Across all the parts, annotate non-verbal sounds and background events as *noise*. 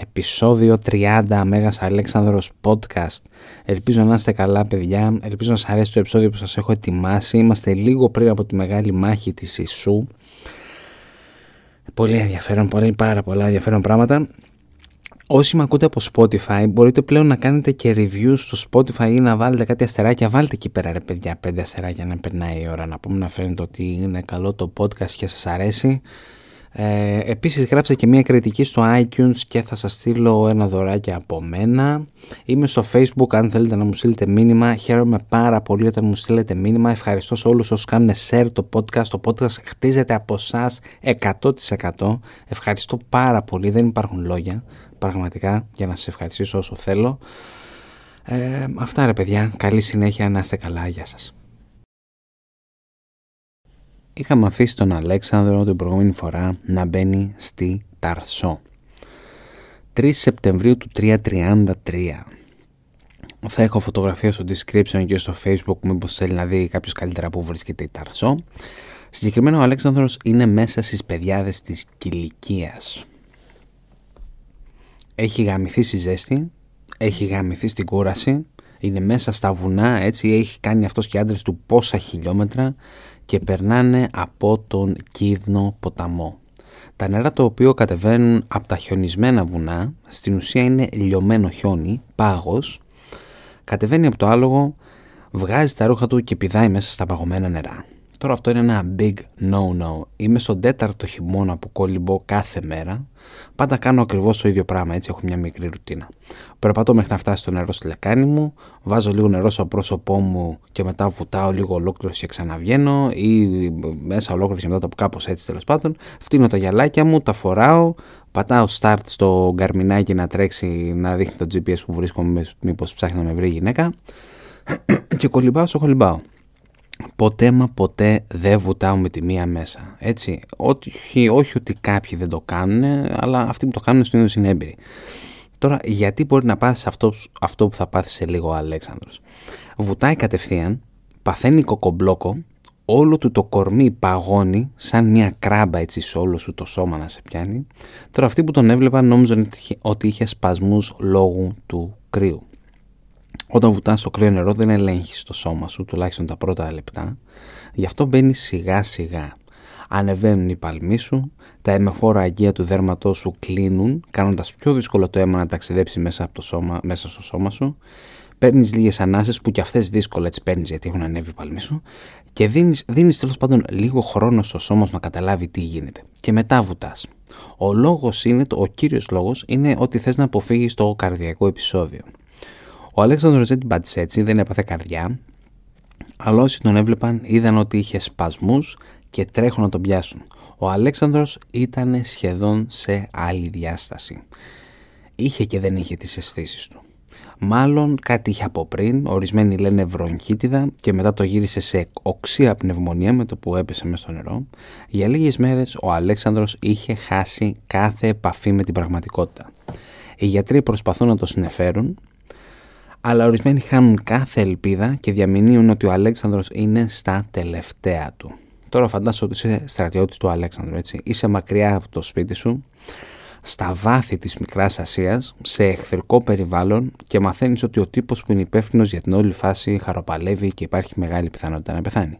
επεισόδιο 30 Μέγας Αλέξανδρος Podcast. Ελπίζω να είστε καλά παιδιά, ελπίζω να σας αρέσει το επεισόδιο που σας έχω ετοιμάσει. Είμαστε λίγο πριν από τη μεγάλη μάχη της Ισού. Πολύ ενδιαφέρον, πολύ πάρα πολλά ενδιαφέρον πράγματα. Όσοι με ακούτε από Spotify μπορείτε πλέον να κάνετε και reviews στο Spotify ή να βάλετε κάτι αστεράκια. Βάλτε εκεί πέρα ρε παιδιά πέντε αστεράκια να περνάει η ώρα να πούμε να φαίνεται ότι είναι καλό το podcast και σας αρέσει. Ε, επίσης γράψτε και μια κριτική στο iTunes και θα σας στείλω ένα δωράκι από μένα. Είμαι στο Facebook αν θέλετε να μου στείλετε μήνυμα. Χαίρομαι πάρα πολύ όταν μου στείλετε μήνυμα. Ευχαριστώ σε όλους όσους κάνουν share το podcast. Το podcast χτίζεται από εσάς 100%. Ευχαριστώ πάρα πολύ. Δεν υπάρχουν λόγια πραγματικά για να σας ευχαριστήσω όσο θέλω. Ε, αυτά ρε παιδιά. Καλή συνέχεια να είστε καλά. Γεια σας. Είχαμε αφήσει τον Αλέξανδρο την προηγούμενη φορά να μπαίνει στη Ταρσό. 3 Σεπτεμβρίου του 333. Θα έχω φωτογραφία στο description και στο facebook μήπως θέλει να δει κάποιος καλύτερα που βρίσκεται η Ταρσό. Συγκεκριμένα ο Αλέξανδρος είναι μέσα στις παιδιάδες της Κιλικίας. Έχει γαμηθεί στη ζέστη, έχει γαμηθεί στην κούραση, είναι μέσα στα βουνά έτσι, έχει κάνει αυτός και άντρες του πόσα χιλιόμετρα και περνάνε από τον Κίδνο ποταμό. Τα νερά το οποίο κατεβαίνουν από τα χιονισμένα βουνά, στην ουσία είναι λιωμένο χιόνι, πάγος, κατεβαίνει από το άλογο, βγάζει τα ρούχα του και πηδάει μέσα στα παγωμένα νερά. Τώρα αυτό είναι ένα big no-no. Είμαι στον τέταρτο χειμώνα που κολυμπώ κάθε μέρα. Πάντα κάνω ακριβώς το ίδιο πράγμα, έτσι έχω μια μικρή ρουτίνα. Περπατώ μέχρι να φτάσει το νερό στη λεκάνη μου, βάζω λίγο νερό στο πρόσωπό μου και μετά βουτάω λίγο ολόκληρος και ξαναβγαίνω ή μέσα ολόκληρος και μετά από κάπως έτσι τέλος πάντων. Φτύνω τα γυαλάκια μου, τα φοράω, πατάω start στο γκαρμινάκι να τρέξει να δείχνει το GPS που βρίσκομαι, μήπως ψάχνει να με βρει γυναίκα *clears throat* και κολυμπάω στο κολυμπάω ποτέ μα ποτέ δεν βουτάω με τη μία μέσα. Έτσι, όχι, όχι ότι κάποιοι δεν το κάνουν, αλλά αυτοί που το κάνουν στην ίδιο είναι έμπειροι. Τώρα, γιατί μπορεί να πάθεις αυτό, αυτό που θα πάθεις σε λίγο ο Αλέξανδρος; Βουτάει κατευθείαν, παθαίνει κοκομπλόκο, όλο του το κορμί παγώνει σαν μια κράμπα έτσι σε όλο σου το σώμα να σε πιάνει. Τώρα αυτοί που τον έβλεπαν νόμιζαν ότι είχε σπασμούς λόγου του κρύου. Όταν βουτάς στο κρύο νερό δεν ελέγχεις το σώμα σου, τουλάχιστον τα πρώτα λεπτά. Γι' αυτό μπαίνει σιγά σιγά. Ανεβαίνουν οι παλμοί σου, τα αιμεφόρα αγκία του δέρματός σου κλείνουν, κάνοντας πιο δύσκολο το αίμα να ταξιδέψει μέσα, από το σώμα, μέσα στο σώμα σου. Παίρνεις λίγες ανάσες που κι αυτές δύσκολα έτσι παίρνεις γιατί έχουν ανέβει οι παλμοί σου και δίνεις δίνεις τέλος πάντων λίγο χρόνο στο σώμα σου να καταλάβει τι γίνεται. Και μετά βουτάς. Ο λόγος είναι, ο κύριος λόγος είναι ότι θες να αποφύγεις το καρδιακό επεισόδιο. Ο Αλέξανδρος δεν την πάτησε έτσι, δεν έπαθε καρδιά, αλλά όσοι τον έβλεπαν είδαν ότι είχε σπασμούς και τρέχουν να τον πιάσουν. Ο Αλέξανδρος ήταν σχεδόν σε άλλη διάσταση. Είχε και δεν είχε τις αισθήσεις του. Μάλλον κάτι είχε από πριν, ορισμένοι λένε βρονχίτιδα και μετά το γύρισε σε οξία πνευμονία με το που έπεσε μέσα στο νερό. Για λίγες μέρες ο Αλέξανδρος είχε χάσει κάθε επαφή με την πραγματικότητα. Οι γιατροί προσπαθούν να το συνεφέρουν, αλλά ορισμένοι χάνουν κάθε ελπίδα και διαμηνύουν ότι ο Αλέξανδρος είναι στα τελευταία του. Τώρα φαντάσου ότι είσαι στρατιώτης του Αλέξανδρου, έτσι. Είσαι μακριά από το σπίτι σου, στα βάθη της Μικράς Ασίας, σε εχθρικό περιβάλλον και μαθαίνεις ότι ο τύπος που είναι υπεύθυνος για την όλη φάση χαροπαλεύει και υπάρχει μεγάλη πιθανότητα να πεθάνει.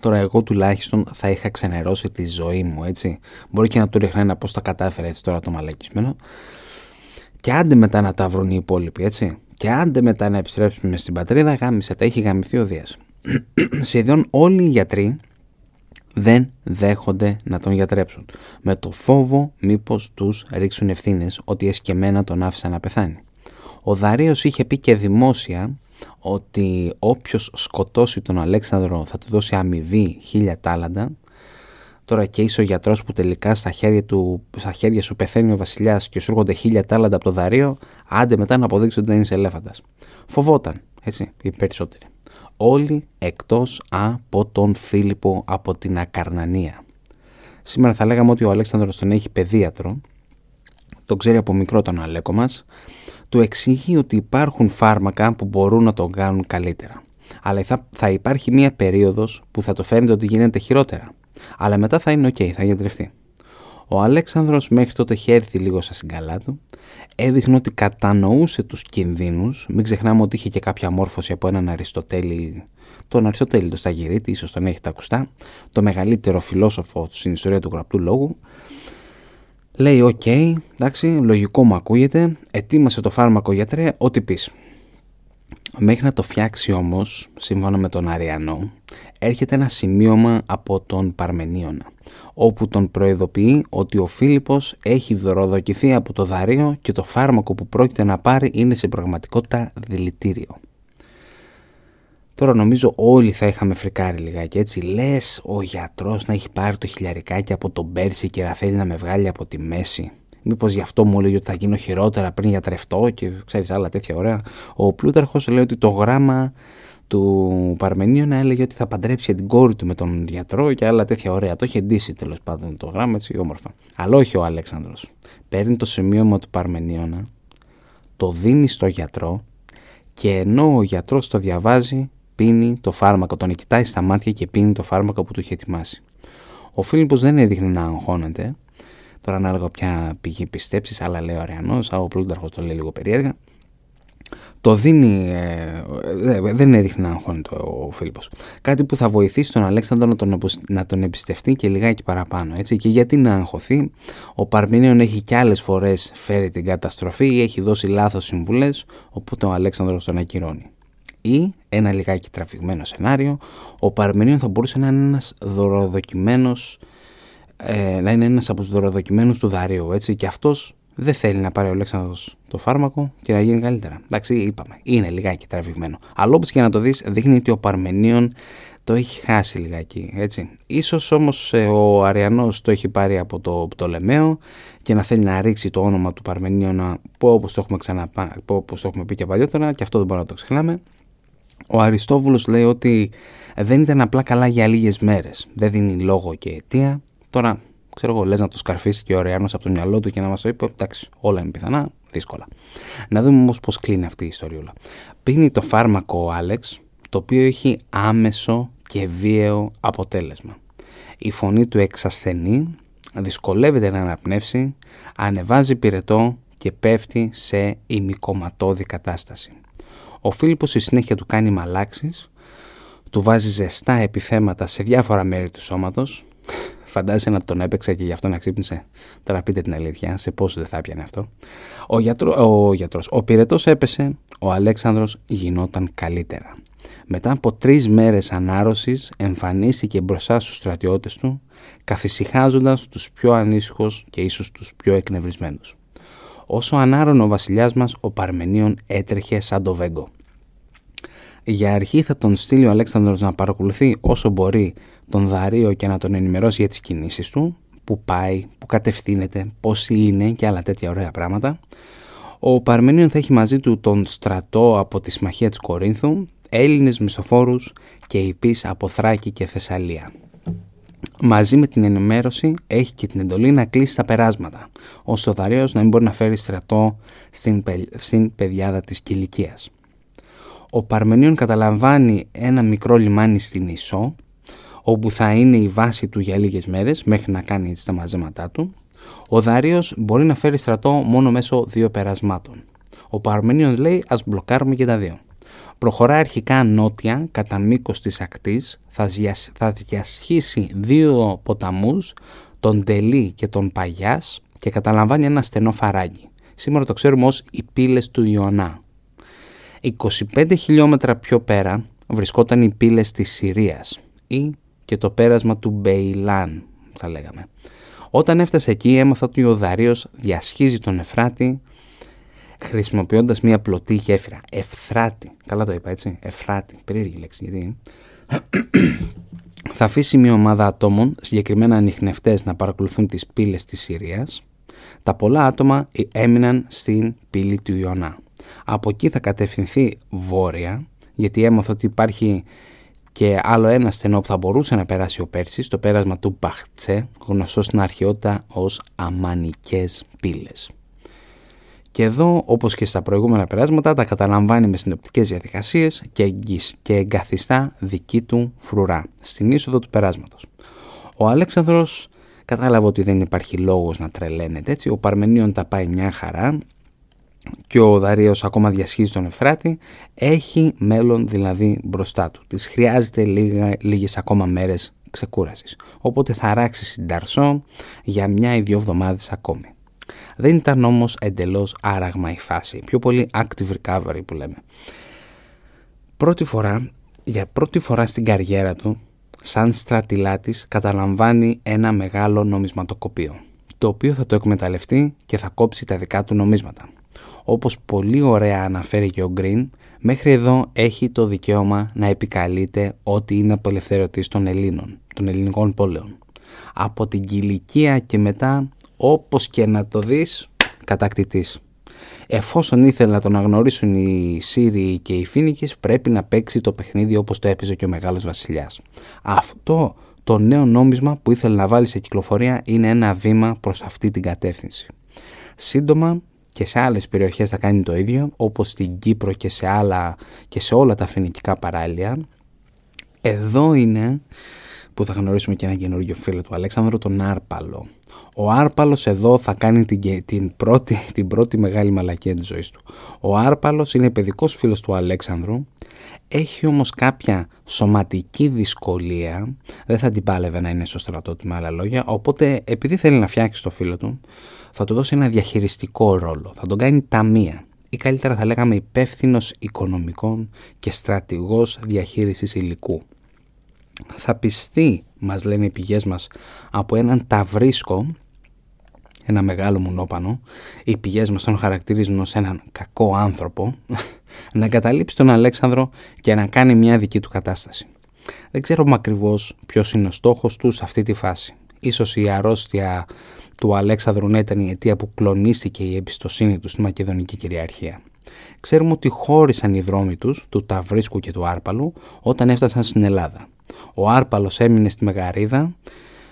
Τώρα εγώ τουλάχιστον θα είχα ξενερώσει τη ζωή μου, έτσι. Μπορεί και να του ρίχνα ένα πώς τα κατάφερε έτσι τώρα το μαλακισμένο. Και άντε μετά να τα βρουν οι υπόλοιποι, έτσι. Και άντε μετά να επιστρέψουμε στην πατρίδα, γάμισε τα, έχει γαμηθεί ο Δίας. *clears throat* Σχεδόν όλοι οι γιατροί δεν δέχονται να τον γιατρέψουν. Με το φόβο μήπως τους ρίξουν ευθύνες ότι εσκεμένα τον άφησαν να πεθάνει. Ο Δαρίος είχε πει και δημόσια ότι όποιος σκοτώσει τον Αλέξανδρο θα του δώσει αμοιβή χίλια τάλαντα Τώρα και είσαι ο γιατρός που τελικά στα χέρια, του, στα χέρια σου πεθαίνει ο βασιλιάς και σου έρχονται χίλια τάλαντα από το δαρείο, άντε μετά να αποδείξεις ότι δεν είσαι ελέφαντας. Φοβόταν, έτσι, οι περισσότεροι. Όλοι εκτός από τον Φίλιππο από την Ακαρνανία. Σήμερα θα λέγαμε ότι ο Αλέξανδρος τον έχει παιδίατρο, τον ξέρει από μικρό τον Αλέκο μας, του εξηγεί ότι υπάρχουν φάρμακα που μπορούν να τον κάνουν καλύτερα. Αλλά θα, θα υπάρχει μία περίοδος που θα το φαίνεται ότι γίνεται χειρότερα. Αλλά μετά θα είναι ok, θα γιατρευτεί. Ο Αλέξανδρος μέχρι τότε είχε έρθει λίγο στα συγκαλά του, έδειχνε ότι κατανοούσε τους κινδύνους, μην ξεχνάμε ότι είχε και κάποια μόρφωση από έναν Αριστοτέλη, τον Αριστοτέλη το Σταγυρίτη, ίσως τον έχετε ακουστά, το μεγαλύτερο φιλόσοφο στην ιστορία του γραπτού λόγου, Λέει, OK, okay, εντάξει, λογικό μου ακούγεται, ετοίμασε το φάρμακο γιατρέ, ό,τι πεις. Μέχρι να το φτιάξει όμως, σύμφωνα με τον Αρριανό, έρχεται ένα σημείωμα από τον Παρμενίωνα, όπου τον προειδοποιεί ότι ο Φίλιππος έχει δωροδοκηθεί από το δαρείο και το φάρμακο που πρόκειται να πάρει είναι σε πραγματικότητα δηλητήριο. Τώρα νομίζω όλοι θα είχαμε φρικάρει λιγάκι έτσι. Λες ο γιατρός να έχει πάρει το χιλιαρικάκι από τον Πέρσι και να θέλει να με βγάλει από τη μέση. Μήπως γι' αυτό μου λέει ότι θα γίνω χειρότερα πριν γιατρευτώ και ξέρεις άλλα τέτοια ωραία. Ο Πλούταρχος λέει ότι το γράμμα του Παρμενίου να έλεγε ότι θα παντρέψει την κόρη του με τον γιατρό και άλλα τέτοια ωραία. Το είχε ντύσει τέλος πάντων το γράμμα έτσι όμορφα. Αλλά όχι ο Αλέξανδρος. Παίρνει το σημείωμα του Παρμενίωνα, το δίνει στο γιατρό και ενώ ο γιατρός το διαβάζει πίνει το φάρμακο, τον κοιτάει στα μάτια και πίνει το φάρμακο που του είχε ετοιμάσει. Ο Φίλιππος δεν έδειχνε να αγχώνεται, τώρα ανάλογα ποια πηγή πιστέψεις, αλλά λέει ο Αρεανός, ο Πλούνταρχος το λέει λίγο περίεργα. Το δίνει, ε, δεν έδειχνε να αγχώνεται ο Φίλιππος. Κάτι που θα βοηθήσει τον Αλέξανδρο να τον, να τον εμπιστευτεί και λιγάκι παραπάνω. Έτσι. Και γιατί να αγχωθεί, ο Παρμήνιον έχει κι άλλες φορές φέρει την καταστροφή ή έχει δώσει λάθος συμβουλές, οπότε ο Αλέξανδρος τον ακυρώνει ή ένα λιγάκι τραβηγμένο σενάριο, ο Παρμενίων θα μπορούσε να είναι ένας δωροδοκημένος, ε, να είναι ένας από τους δωροδοκημένους του Δαρίου, έτσι, και αυτός δεν θέλει να πάρει ο Αλέξανδρος το φάρμακο και να γίνει καλύτερα. Εντάξει, είπαμε, είναι λιγάκι τραβηγμένο. Αλλά όπως και να το δεις, δείχνει ότι ο Παρμενίων το έχει χάσει λιγάκι, έτσι. Ίσως όμως ε, ο Αριανός το έχει πάρει από το Πτολεμαίο και να θέλει να ρίξει το όνομα του Παρμενίωνα όπως το έχουμε, ξαναπά, όπως το έχουμε πει και παλιότερα και αυτό δεν μπορούμε να το ξεχνάμε. Ο Αριστόβουλος λέει ότι δεν ήταν απλά καλά για λίγες μέρες. Δεν δίνει λόγο και αιτία. Τώρα, ξέρω εγώ, λες να το σκαρφίσει και ο Ρεάνος από το μυαλό του και να μας το είπε, εντάξει, όλα είναι πιθανά, δύσκολα. Να δούμε όμως πώς κλείνει αυτή η ιστορία. Πίνει το φάρμακο ο Άλεξ, το οποίο έχει άμεσο και βίαιο αποτέλεσμα. Η φωνή του εξασθενεί, δυσκολεύεται να αναπνεύσει, ανεβάζει πυρετό και πέφτει σε ημικομματώδη κατάσταση. Ο Φίλιππος στη συνέχεια του κάνει μαλάξεις, του βάζει ζεστά επιθέματα σε διάφορα μέρη του σώματος. Φαντάζεσαι να τον έπαιξε και γι' αυτό να ξύπνησε. Τώρα πείτε την αλήθεια, σε πόσο δεν θα έπιανε αυτό. Ο, γιατρό, ο γιατρός, ο πυρετός έπεσε, ο Αλέξανδρος γινόταν καλύτερα. Μετά από τρεις μέρες ανάρρωσης εμφανίστηκε μπροστά στους στρατιώτες του, καθησυχάζοντας τους πιο ανήσυχους και ίσως τους πιο εκνευρισμένους. Όσο ανάρωνε ο βασιλιάς μας, ο Παρμενίων έτρεχε σαν το βέγκο. Για αρχή θα τον στείλει ο Αλέξανδρος να παρακολουθεί όσο μπορεί τον Δαρείο και να τον ενημερώσει για τις κινήσεις του, που πάει, που κατευθύνεται, πώς είναι και άλλα τέτοια ωραία πράγματα. Ο Παρμενίων θα έχει μαζί του τον στρατό από τη Συμμαχία της Κορίνθου, Έλληνες μισοφόρους και υπείς από Θράκη και Θεσσαλία. Μαζί με την ενημέρωση έχει και την εντολή να κλείσει τα περάσματα, ώστε ο Δαρέος να μην μπορεί να φέρει στρατό στην, στην παιδιάδα της Κιλικίας. Ο Παρμενίων καταλαμβάνει ένα μικρό λιμάνι στην Ισό, όπου θα είναι η βάση του για λίγες μέρες μέχρι να κάνει έτσι τα μαζέματά του. Ο Δαρείος μπορεί να φέρει στρατό μόνο μέσω δύο περασμάτων. Ο Παρμενίων λέει ας μπλοκάρουμε και τα δύο. Προχωρά αρχικά νότια κατά μήκος της ακτής, θα διασχίσει δύο ποταμούς, τον Τελή και τον Παγιάς και καταλαμβάνει ένα στενό φαράγγι. Σήμερα το ξέρουμε ως οι πύλες του Ιωνά. 25 χιλιόμετρα πιο πέρα βρισκόταν οι πύλες της Συρίας ή και το πέρασμα του Μπεϊλάν θα λέγαμε. Όταν έφτασε εκεί έμαθα ότι ο Δαρίος διασχίζει τον Εφράτη χρησιμοποιώντας μια πλωτή γέφυρα. Ευθράτη. Καλά το είπα έτσι. Ευθράτη. Περίεργη λέξη γιατί. *clears throat* θα αφήσει μια ομάδα ατόμων, συγκεκριμένα ανιχνευτές, να παρακολουθούν τις πύλες της Συρίας. Τα πολλά άτομα έμειναν στην πύλη του Ιωνά. Από εκεί θα κατευθυνθεί βόρεια, γιατί έμαθα ότι υπάρχει και άλλο ένα στενό που θα μπορούσε να περάσει ο Πέρσης, το πέρασμα του Μπαχτσέ, γνωστό στην αρχαιότητα ως Αμανικές πύλες. Και εδώ, όπως και στα προηγούμενα περάσματα, τα καταλαμβάνει με συνοπτικές διαδικασίες και, και εγκαθιστά δική του φρουρά στην είσοδο του περάσματος. Ο Αλέξανδρος κατάλαβε ότι δεν υπάρχει λόγος να τρελαίνεται έτσι. Ο Παρμενίων τα πάει μια χαρά και ο Δαρίος ακόμα διασχίζει τον Εφράτη, έχει μέλλον δηλαδή μπροστά του. Της χρειάζεται λίγα, λίγες ακόμα μέρες ξεκούρασης. Οπότε θα ράξει στην Ταρσό για μια ή δύο εβδομάδες ακόμη. Δεν ήταν όμως εντελώς άραγμα η φάση, πιο πολύ active recovery που λέμε. Πρώτη φορά, για πρώτη φορά στην καριέρα του, σαν στρατηλάτης καταλαμβάνει ένα μεγάλο νομισματοκοπείο, το οποίο θα το εκμεταλλευτεί και θα κόψει τα δικά του νομίσματα. Όπως πολύ ωραία αναφέρει και ο Γκριν, μέχρι εδώ έχει το δικαίωμα να επικαλείται ό,τι είναι απελευθερωτής των Ελλήνων, των ελληνικών πόλεων. Από την Κιλικία και μετά, όπως και να το δεις, κατακτητής. Εφόσον ήθελε να τον αγνωρίσουν οι Σύριοι και οι Φίνικες, πρέπει να παίξει το παιχνίδι όπως το έπαιζε και ο Μεγάλος Βασιλιάς. Αυτό το νέο νόμισμα που ήθελε να βάλει σε κυκλοφορία είναι ένα βήμα προς αυτή την κατεύθυνση. Σύντομα και σε άλλες περιοχές θα κάνει το ίδιο, όπως στην Κύπρο και σε, άλλα, και σε όλα τα φοινικικά παράλια. Εδώ είναι που θα γνωρίσουμε και ένα καινούργιο φίλο του Αλέξανδρου, τον Άρπαλο. Ο Άρπαλος εδώ θα κάνει την, την, πρώτη, *laughs* την πρώτη μεγάλη μαλακία της ζωής του. Ο Άρπαλος είναι παιδικός φίλος του Αλέξανδρου, έχει όμως κάποια σωματική δυσκολία, δεν θα την πάλευε να είναι στο στρατό του με άλλα λόγια, οπότε επειδή θέλει να φτιάξει το φίλο του, θα του δώσει ένα διαχειριστικό ρόλο, θα τον κάνει ταμεία ή καλύτερα θα λέγαμε υπεύθυνος οικονομικών και στρατηγός διαχείρισης υλικού. Θα πιστεί, μας λένε οι πηγές μας, από έναν ταυρίσκο, ένα μεγάλο μουνόπανο, οι πηγές μας τον χαρακτηρίζουν ως έναν κακό άνθρωπο, να εγκαταλείψει τον Αλέξανδρο και να κάνει μια δική του κατάσταση. Δεν ξέρουμε ακριβώς ποιος είναι ο στόχος του σε αυτή τη φάση. Ίσως η αρρώστια του Αλέξανδρου να ήταν η αιτία που κλονίστηκε η εμπιστοσύνη του στη Μακεδονική κυριαρχία. Ξέρουμε ότι χώρισαν οι δρόμοι τους, του Ταυρίσκου και του Άρπαλου, όταν έφτασαν στην Ελλάδα. Ο Άρπαλος έμεινε στη Μεγαρίδα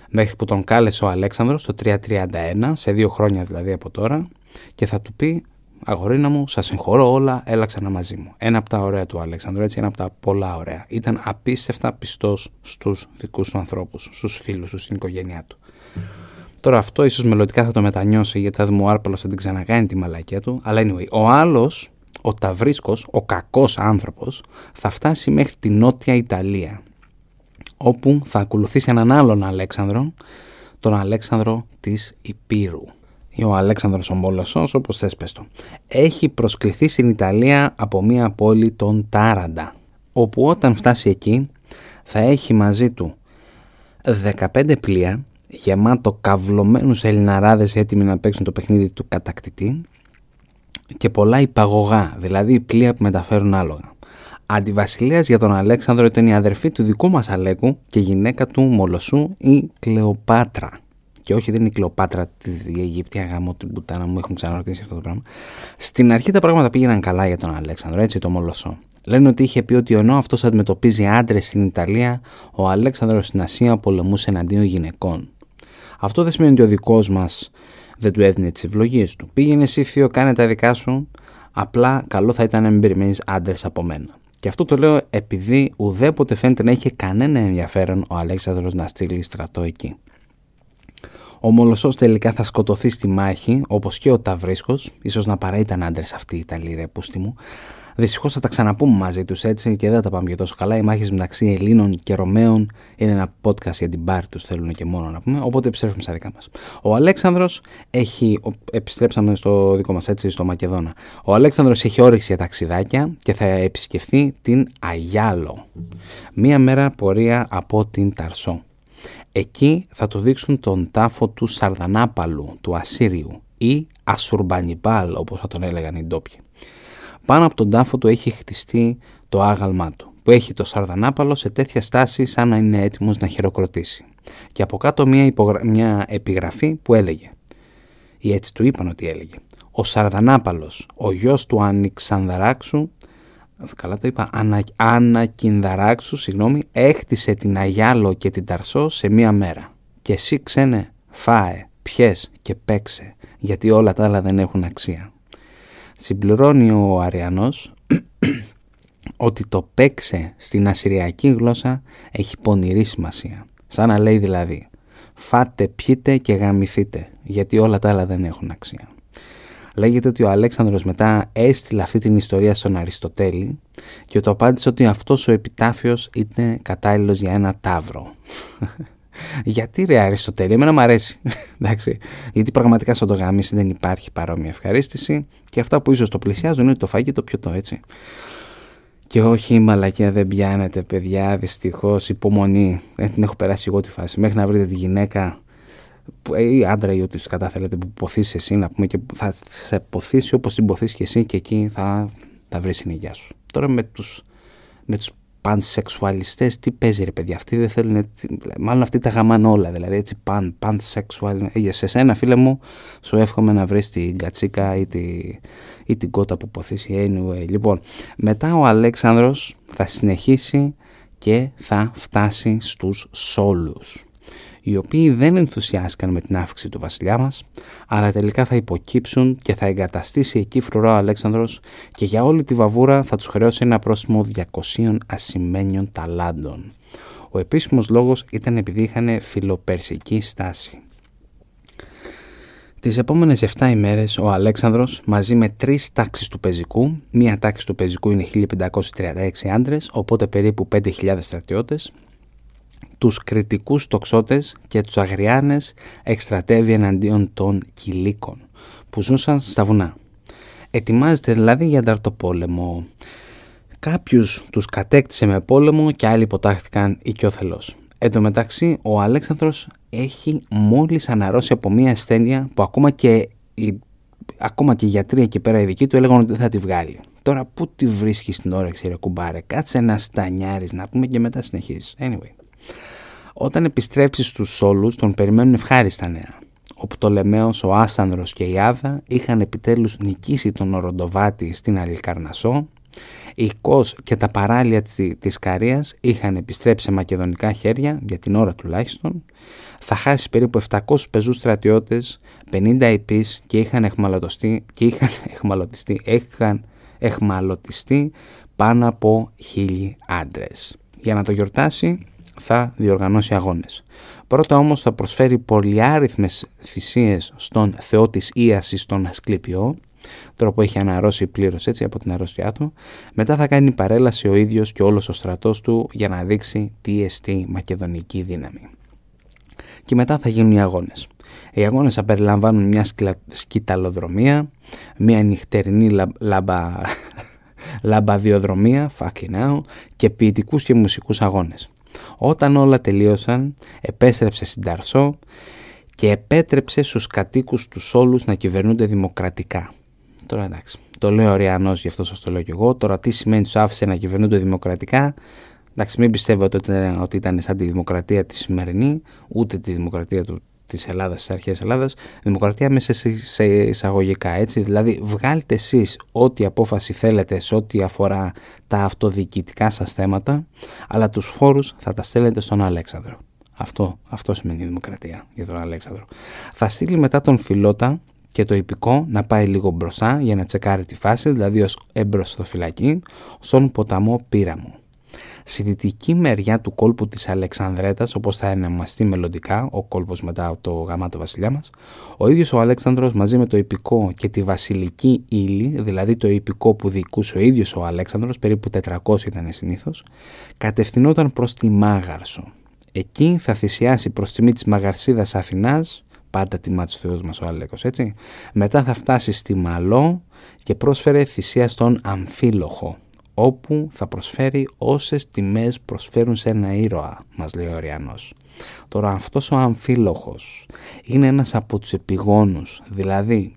μέχρι που τον κάλεσε ο Αλέξανδρος το 331, σε δύο χρόνια δηλαδή από τώρα, και θα του πει Αγορίνα μου, σας συγχωρώ όλα, έλα ξανά μαζί μου. Ένα από τα ωραία του Αλέξανδρου, έτσι, ένα από τα πολλά ωραία. Ήταν απίστευτα πιστός στους δικούς του ανθρώπους, στους φίλους του, στην οικογένειά του. Τώρα αυτό ίσως μελλοντικά θα το μετανιώσει γιατί θα δούμε ο Άρπαλος θα την ξανακάνει τη μαλακία του. Αλλά anyway, ο άλλος, ο Ταβρίσκος, ο κακός άνθρωπος, θα φτάσει μέχρι τη νότια Ιταλία. Όπου θα ακολουθήσει έναν άλλον Αλέξανδρο, τον Αλέξανδρο της Υπήρου ή ο Αλέξανδρος ο Μόλοσος, όπως θες πες το. Έχει προσκληθεί στην Ιταλία από μια πόλη των Τάραντα, όπου όταν φτάσει εκεί θα έχει μαζί του 15 πλοία γεμάτο καυλωμένους ελληναράδες έτοιμοι να παίξουν το παιχνίδι του κατακτητή και πολλά υπαγωγά, δηλαδή πλοία που μεταφέρουν άλογα. Αντιβασιλέας για τον Αλέξανδρο ήταν η αδερφή του δικού μας Αλέκου και γυναίκα του Μολοσσού η Κλεοπάτρα. Και όχι, δεν είναι η Κλεοπάτρα τη Αιγύπτια γάμο την πουτάνα μου, έχουν ξαναρωτήσει αυτό το πράγμα. Στην αρχή τα πράγματα πήγαιναν καλά για τον Αλέξανδρο, έτσι το Μολοσσό. Λένε ότι είχε πει ότι ενώ αυτός αντιμετωπίζει άντρες στην Ιταλία, ο Αλέξανδρος στην Ασία πολεμούσε εναντίον γυναικών. Αυτό δεν σημαίνει ότι ο δικός μας δεν του έδινε τις ευλογίες του. Πήγαινε εσύ, θείο, κάνε τα δικά σου. Απλά καλό θα ήταν να μην περιμένεις άντρες από μένα. Και αυτό το λέω επειδή ουδέποτε φαίνεται να είχε κανένα ενδιαφέρον ο Αλέξανδρος να στείλει στρατό εκεί. Ο Μολοσσός τελικά θα σκοτωθεί στη μάχη, όπως και ο Ταβρίσκος, ίσως να παρά ήταν άντρες αυτοί οι Ιταλοί ρε πούστη μου. Δυστυχώς θα τα ξαναπούμε μαζί τους έτσι και δεν θα τα πάμε για τόσο καλά. Οι μάχες μεταξύ Ελλήνων και Ρωμαίων είναι ένα podcast για την πάρη τους θέλουν και μόνο να πούμε, οπότε επιστρέφουμε στα δικά μας. Ο Αλέξανδρος έχει, επιστρέψαμε στο δικό μας έτσι, στο Μακεδόνα. Ο Αλέξανδρος έχει όρεξη για ταξιδάκια και θα επισκεφθεί την Αγιάλο. Μία μέρα πορεία από την Ταρσό. Εκεί θα του δείξουν τον τάφο του Σαρδανάπαλου, του Ασσύριου ή Ασουρμπανιπάλ όπως θα τον έλεγαν οι ντόπιοι. Πάνω από τον τάφο του έχει χτιστεί το άγαλμά του, που έχει το Σαρδανάπαλο σε τέτοια στάση σαν να είναι έτοιμος να χειροκροτήσει. Και από κάτω μια, μια επιγραφή που έλεγε, ή έτσι του είπαν ότι έλεγε, «Ο Σαρδανάπαλος, ο γιος του Ανοιξανδράξου, καλά το είπα, ανα, ανακινδαράξου, συγγνώμη, έχτισε την Αγιάλο και την Ταρσό σε μία μέρα. Και εσύ ξένε, φάε, πιες και παίξε, γιατί όλα τα άλλα δεν έχουν αξία. Συμπληρώνει ο Αριανός ότι το παίξε στην ασυριακή γλώσσα έχει πονηρή σημασία. Σαν να λέει δηλαδή, φάτε, πιείτε και γαμηθείτε, γιατί όλα τα άλλα δεν έχουν αξία. Λέγεται ότι ο Αλέξανδρος μετά έστειλε αυτή την ιστορία στον Αριστοτέλη και το απάντησε ότι αυτός ο επιτάφιος ήταν κατάλληλος για ένα τάβρο. Γιατί ρε Αριστοτέλη, εμένα μου αρέσει. *laughs* Εντάξει. Γιατί πραγματικά σαν το γάμιση δεν υπάρχει παρόμοια ευχαρίστηση και αυτά που ίσως το πλησιάζουν είναι το φαγητό το έτσι. Και όχι η μαλακία δεν πιάνετε παιδιά, δυστυχώς υπομονή. Δεν την έχω περάσει εγώ τη φάση. Μέχρι να βρείτε τη γυναίκα ή άντρα ή ό,τι κατά θέλετε που ποθήσει εσύ να πούμε και θα σε ποθήσει όπως την ποθείς και εσύ και εκεί θα, θα βρεις συνεχεία σου. Τώρα με τους, με τους πανσεξουαλιστές τι παίζει ρε παιδιά αυτοί δεν θέλουν έτσι, μάλλον αυτοί τα γαμάνε όλα δηλαδή έτσι παν, πανσεξουαλ ε, για σε σένα φίλε μου σου εύχομαι να βρεις την κατσίκα ή, τη, ή την κότα που ποθήσει anyway. Λοιπόν μετά ο Αλέξανδρος θα συνεχίσει και θα φτάσει στους Σόλους οι οποίοι δεν ενθουσιάστηκαν με την αύξηση του βασιλιά μας, αλλά τελικά θα υποκύψουν και θα εγκαταστήσει εκεί φρουρό ο Αλέξανδρος και για όλη τη βαβούρα θα τους χρεώσει ένα πρόσημο 200 ασημένιων ταλάντων. Ο επίσημος λόγος ήταν επειδή είχαν φιλοπερσική στάση. Τις επόμενες 7 ημέρες ο Αλέξανδρος μαζί με τρεις τάξεις του πεζικού, μία τάξη του πεζικού είναι 1536 άντρες, οπότε περίπου 5.000 στρατιώτες, τους κριτικούς τοξότες και τους αγριάνες εκστρατεύει εναντίον των κυλίκων που ζούσαν στα βουνά. Ετοιμάζεται δηλαδή για ανταρτοπόλεμο. Κάποιους τους κατέκτησε με πόλεμο και άλλοι υποτάχθηκαν οικειοθελώς. Εν τω μεταξύ ο Αλέξανδρος έχει μόλις αναρρώσει από μια ασθένεια που ακόμα και οι, ακόμα και οι γιατροί εκεί πέρα οι δικοί του έλεγαν ότι δεν θα τη βγάλει. Τώρα πού τη βρίσκεις στην όρεξη ρε κουμπάρε, κάτσε να στανιάρεις να πούμε και μετά συνεχίζεις. Anyway. Όταν επιστρέψεις στους Σόλους τον περιμένουν ευχάριστα νέα. Ο Πτολεμαίος, ο Άσανδρος και η Άδα είχαν επιτέλους νικήσει τον Οροντοβάτη στην Αλικαρνασό, η Κος και τα παράλια της Καρίας είχαν επιστρέψει σε μακεδονικά χέρια, για την ώρα τουλάχιστον, θα χάσει περίπου 700 πεζούς στρατιώτες, 50 υπείς και είχαν εχμαλωτιστεί, και είχαν *laughs* εχμαλωτιστεί, είχαν εχμαλωτιστεί πάνω από χίλιοι άντρες. Για να το γιορτάσει θα διοργανώσει αγώνες. Πρώτα όμως θα προσφέρει πολυάριθμες θυσίες στον θεό της Ίασης τον Ασκλήπιο, τώρα που έχει αναρρώσει πλήρως έτσι από την αρρώστιά του. Μετά θα κάνει παρέλαση ο ίδιος και όλος ο στρατός του για να δείξει τι εστί μακεδονική δύναμη. Και μετά θα γίνουν οι αγώνες. Οι αγώνες θα περιλαμβάνουν μια σκηταλοδρομία, μια νυχτερινή λαμπα... *laughs* λαμπαδιοδρομία, fucking now, και ποιητικούς και μουσικούς αγώνες. Όταν όλα τελείωσαν, επέστρεψε στην Ταρσό και επέτρεψε στους κατοίκους τους όλους να κυβερνούνται δημοκρατικά. Τώρα εντάξει, το λέω ο γι' αυτό σας το λέω και εγώ. Τώρα τι σημαίνει τους άφησε να κυβερνούνται δημοκρατικά; Εντάξει, μην πιστεύετε ότι ήταν, ότι ήταν σαν τη δημοκρατία της σημερινή, ούτε τη δημοκρατία του της Ελλάδας, της αρχαίας Ελλάδας, δημοκρατία μέσα σε εισαγωγικά, έτσι. Δηλαδή βγάλτε εσείς ό,τι απόφαση θέλετε σε ό,τι αφορά τα αυτοδιοικητικά σας θέματα, αλλά τους φόρους θα τα στέλνετε στον Αλέξανδρο. Αυτό, αυτό σημαίνει δημοκρατία για τον Αλέξανδρο. Θα στείλει μετά τον Φιλότα και το υπηκό να πάει λίγο μπροστά για να τσεκάρει τη φάση, δηλαδή ως έμπρος φυλακή, στον ποταμό Πύραμο. Στη δυτική μεριά του κόλπου της Αλεξανδρέτας, όπως θα ενεμαστεί μελλοντικά, ο κόλπος μετά το γαμάτο βασιλιά μας, ο ίδιος ο Αλέξανδρος μαζί με το υπηκό και τη βασιλική ύλη, δηλαδή το υπηκό που διοικούσε ο ίδιος ο Αλέξανδρος, περίπου 400 ήταν συνήθως, κατευθυνόταν προς τη Μάγαρσο. Εκεί θα θυσιάσει προς τιμή της Μαγαρσίδας Αθηνάς, πάντα τιμά της Θεός μας ο Αλέκος, έτσι. Μετά θα φτάσει στη Μαλό και πρόσφερε θυσία στον Αμφίλοχο, όπου θα προσφέρει όσες τιμές προσφέρουν σε ένα ήρωα, μας λέει ο Αριανός. Τώρα αυτός ο αμφίλοχος είναι ένας από τους επιγόνους, δηλαδή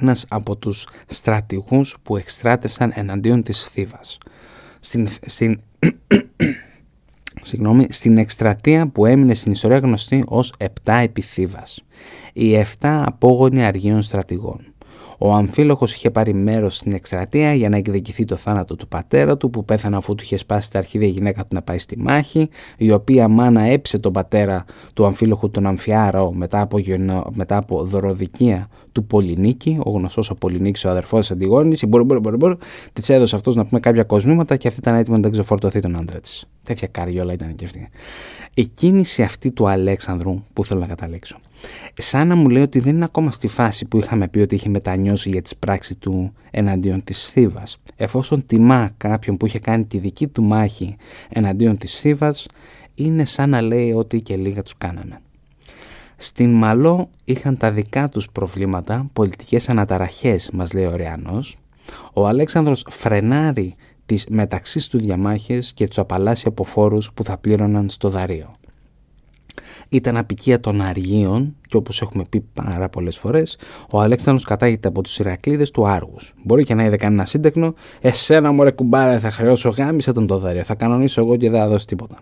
ένας από τους στρατηγούς που εκστράτευσαν εναντίον της Θήβας. Στην, στην, *coughs* συγγνώμη, στην εκστρατεία που έμεινε στην ιστορία γνωστή ως 7 επιθύβας. Οι 7 απόγονοι αργίων στρατηγών. Ο αμφίλοχος είχε πάρει μέρος στην εκστρατεία για να εκδικηθεί το θάνατο του πατέρα του που πέθανε αφού του είχε σπάσει τα αρχίδια γυναίκα του να πάει στη μάχη η οποία μάνα έψε τον πατέρα του αμφίλοχου τον Αμφιάρο μετά από, μετά από δωροδικία του Πολυνίκη, ο γνωστός ο Πολυνίκης ο αδερφός της Αντιγόνης, μπορεί, μπορεί, μπορεί, μπορεί, της έδωσε αυτός να πούμε κάποια κοσμήματα και αυτή ήταν έτοιμη να ξεφορτωθεί τον άντρα της. Τέτοια καριόλα ήταν και αυτή. Η κίνηση αυτή του Αλέξανδρου που θέλω να καταλήξω σαν να μου λέει ότι δεν είναι ακόμα στη φάση που είχαμε πει ότι είχε μετανιώσει για τις πράξεις του εναντίον της Θήβας. Εφόσον τιμά κάποιον που είχε κάνει τη δική του μάχη εναντίον της Θήβας, είναι σαν να λέει ότι και λίγα τους κάνανε. Στην Μαλό είχαν τα δικά τους προβλήματα, πολιτικές αναταραχές μας λέει ο Ρεανός. Ο Αλέξανδρος φρενάρει τις μεταξύ του διαμάχες και τους απαλλάσσει από φόρους που θα πλήρωναν στο δαρείο ήταν απικία των Αργίων και όπως έχουμε πει πάρα πολλές φορές, ο Αλέξανδρος κατάγεται από τους Ηρακλήδες του Άργους. Μπορεί και να είδε κανένα σύντεκνο, εσένα μωρέ κουμπάρα θα χρεώσω γάμισε τον το δάριο, θα κανονίσω εγώ και δεν θα δώσει τίποτα.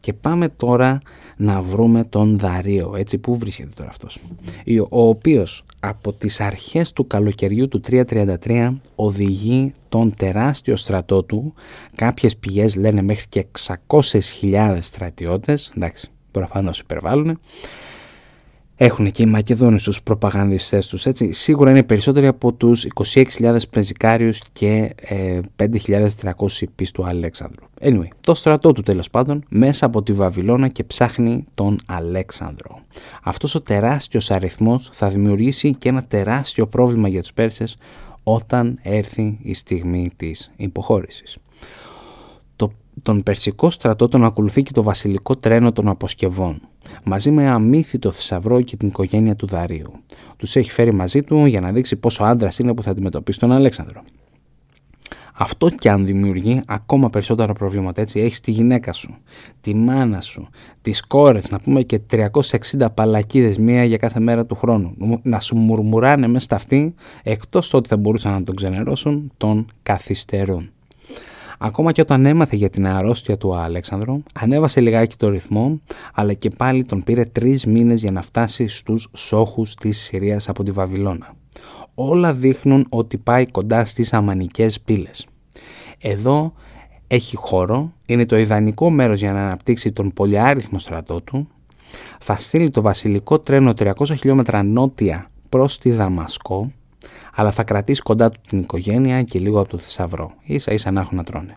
Και πάμε τώρα να βρούμε τον Δαρίο, έτσι που βρίσκεται τώρα αυτός, ο οποίος από τις αρχές του καλοκαιριού του 333 οδηγεί τον τεράστιο στρατό του, κάποιες πηγές λένε μέχρι και 600.000 στρατιώτες, εντάξει, προφανώς υπερβάλλουν. Έχουν και οι Μακεδόνες τους προπαγανδιστές τους, έτσι. Σίγουρα είναι περισσότεροι από τους 26.000 πεζικάριους και ε, 5.300 υπείς του Αλέξανδρου. Anyway, το στρατό του τέλος πάντων μέσα από τη Βαβυλώνα και ψάχνει τον Αλέξανδρο. Αυτός ο τεράστιος αριθμός θα δημιουργήσει και ένα τεράστιο πρόβλημα για τους Πέρσες όταν έρθει η στιγμή της υποχώρησης τον Περσικό στρατό τον ακολουθεί και το βασιλικό τρένο των αποσκευών, μαζί με αμύθιτο θησαυρό και την οικογένεια του Δαρίου. Τους έχει φέρει μαζί του για να δείξει πόσο άντρας είναι που θα αντιμετωπίσει τον Αλέξανδρο. Αυτό κι αν δημιουργεί ακόμα περισσότερα προβλήματα, έτσι, έχεις τη γυναίκα σου, τη μάνα σου, τις κόρες, να πούμε και 360 παλακίδες μία για κάθε μέρα του χρόνου, να σου μουρμουράνε μέσα στα αυτή, εκτός το ότι θα μπορούσαν να τον ξενερώσουν, τον καθυστερούν. Ακόμα και όταν έμαθε για την αρρώστια του Αλέξανδρο, ανέβασε λιγάκι το ρυθμό, αλλά και πάλι τον πήρε τρεις μήνες για να φτάσει στους σόχους της Συρίας από τη Βαβυλώνα. Όλα δείχνουν ότι πάει κοντά στις αμανικές πύλες. Εδώ έχει χώρο, είναι το ιδανικό μέρος για να αναπτύξει τον πολυάριθμο στρατό του, θα στείλει το βασιλικό τρένο 300 χιλιόμετρα νότια προς τη Δαμασκό αλλά θα κρατήσει κοντά του την οικογένεια και λίγο από το θησαυρό, ίσα ίσα να έχουν να τρώνε.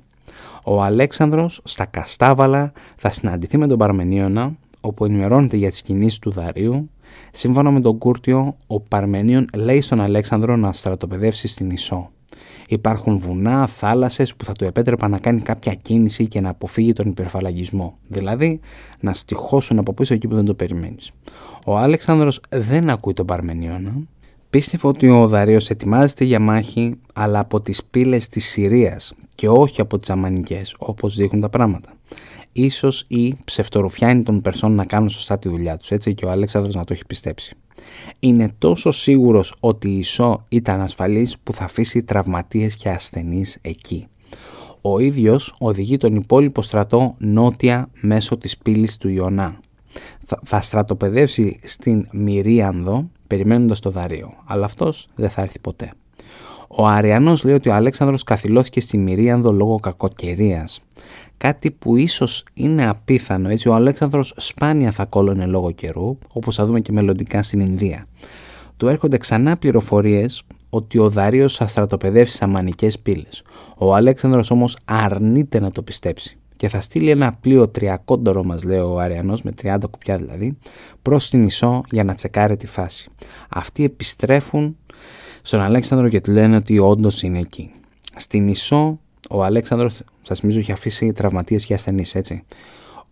Ο Αλέξανδρος στα Καστάβαλα θα συναντηθεί με τον Παρμενίωνα, όπου ενημερώνεται για τις κινήσεις του Δαρίου. Σύμφωνα με τον Κούρτιο, ο Παρμενίων λέει στον Αλέξανδρο να στρατοπεδεύσει στην Ισό. Υπάρχουν βουνά, θάλασσες που θα του επέτρεπαν να κάνει κάποια κίνηση και να αποφύγει τον υπερφαλαγισμό. Δηλαδή, να στοιχώσουν από πίσω εκεί που δεν το περιμένεις. Ο Αλέξανδρος δεν ακούει τον Παρμενίωνα Πίστευε ότι ο Δαρίος ετοιμάζεται για μάχη αλλά από τις πύλες της Συρίας και όχι από τις Αμανικές όπως δείχνουν τα πράγματα. Ίσως οι ψευτορουφιάνοι των Περσών να κάνουν σωστά τη δουλειά τους έτσι και ο Αλέξανδρος να το έχει πιστέψει. Είναι τόσο σίγουρος ότι η Ισό ήταν ασφαλής που θα αφήσει τραυματίες και ασθενείς εκεί. Ο ίδιος οδηγεί τον υπόλοιπο στρατό νότια μέσω της πύλης του Ιωνά. Θα, θα στρατοπεδεύσει στην Μυρίανδο περιμένοντας το δαρείο, αλλά αυτός δεν θα έρθει ποτέ. Ο Αριανός λέει ότι ο Αλέξανδρος καθυλώθηκε στη Μυρίανδο λόγω κακοκαιρίας. Κάτι που ίσως είναι απίθανο, έτσι ο Αλέξανδρος σπάνια θα κόλλωνε λόγω καιρού, όπως θα δούμε και μελλοντικά στην Ινδία. Του έρχονται ξανά πληροφορίες ότι ο Δαρίος θα στρατοπεδεύσει σαμανικές πύλες. Ο Αλέξανδρος όμως αρνείται να το πιστέψει και θα στείλει ένα πλοίο τριακόντορο μας λέει ο Αριανός με 30 κουπιά δηλαδή προς την Ισό για να τσεκάρει τη φάση. Αυτοί επιστρέφουν στον Αλέξανδρο και του λένε ότι όντως είναι εκεί. Στην Ισό ο Αλέξανδρος σας θυμίζω έχει αφήσει τραυματίες και ασθενείς έτσι.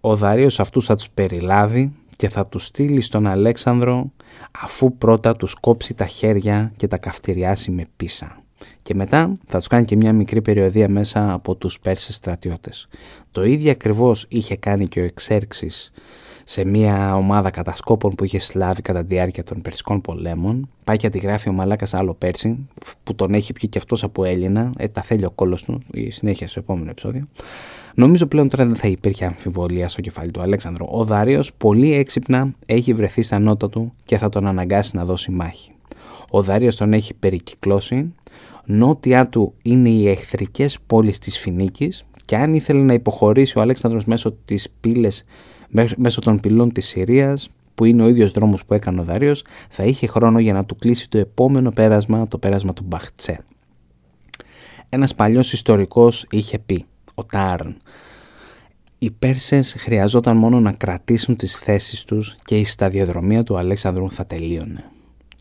Ο Δαρίος αυτούς θα τους περιλάβει και θα τους στείλει στον Αλέξανδρο αφού πρώτα τους κόψει τα χέρια και τα καυτηριάσει με πίσα και μετά θα τους κάνει και μια μικρή περιοδία μέσα από τους Πέρσες στρατιώτες. Το ίδιο ακριβώς είχε κάνει και ο Εξέρξης σε μια ομάδα κατασκόπων που είχε σλάβει κατά τη διάρκεια των Περσικών πολέμων. Πάει και αντιγράφει ο Μαλάκας άλλο Πέρσι, που τον έχει πιει και αυτός από Έλληνα. Ε, τα θέλει ο κόλος του, η συνέχεια στο επόμενο επεισόδιο. Νομίζω πλέον τώρα δεν θα υπήρχε αμφιβολία στο κεφάλι του Αλέξανδρου. Ο Δαρίο πολύ έξυπνα έχει βρεθεί στα νότα του και θα τον αναγκάσει να δώσει μάχη. Ο Δάριος τον έχει περικυκλώσει, νότια του είναι οι εχθρικές πόλεις της Φινίκης και αν ήθελε να υποχωρήσει ο Αλέξανδρος μέσω, της πύλες, μέσω των πυλών της Συρίας, που είναι ο ίδιος δρόμος που έκανε ο Δάριος, θα είχε χρόνο για να του κλείσει το επόμενο πέρασμα, το πέρασμα του Μπαχτσέ. Ένας παλιός ιστορικός είχε πει, ο Τάρν, οι Πέρσες χρειαζόταν μόνο να κρατήσουν τις θέσεις τους και η σταδιοδρομία του Αλέξανδρου θα τελείωνε.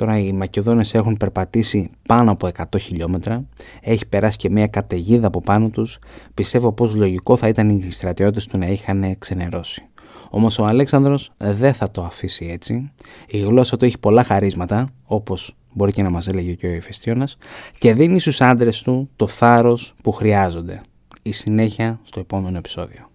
Τώρα οι Μακεδόνες έχουν περπατήσει πάνω από 100 χιλιόμετρα, έχει περάσει και μια καταιγίδα από πάνω τους, πιστεύω πως λογικό θα ήταν οι στρατιώτες του να είχαν ξενερώσει. Όμως ο Αλέξανδρος δεν θα το αφήσει έτσι, η γλώσσα του έχει πολλά χαρίσματα, όπως μπορεί και να μας έλεγε και ο Εφεστιώνας, και δίνει στους άντρες του το θάρρος που χρειάζονται. Η συνέχεια στο επόμενο επεισόδιο.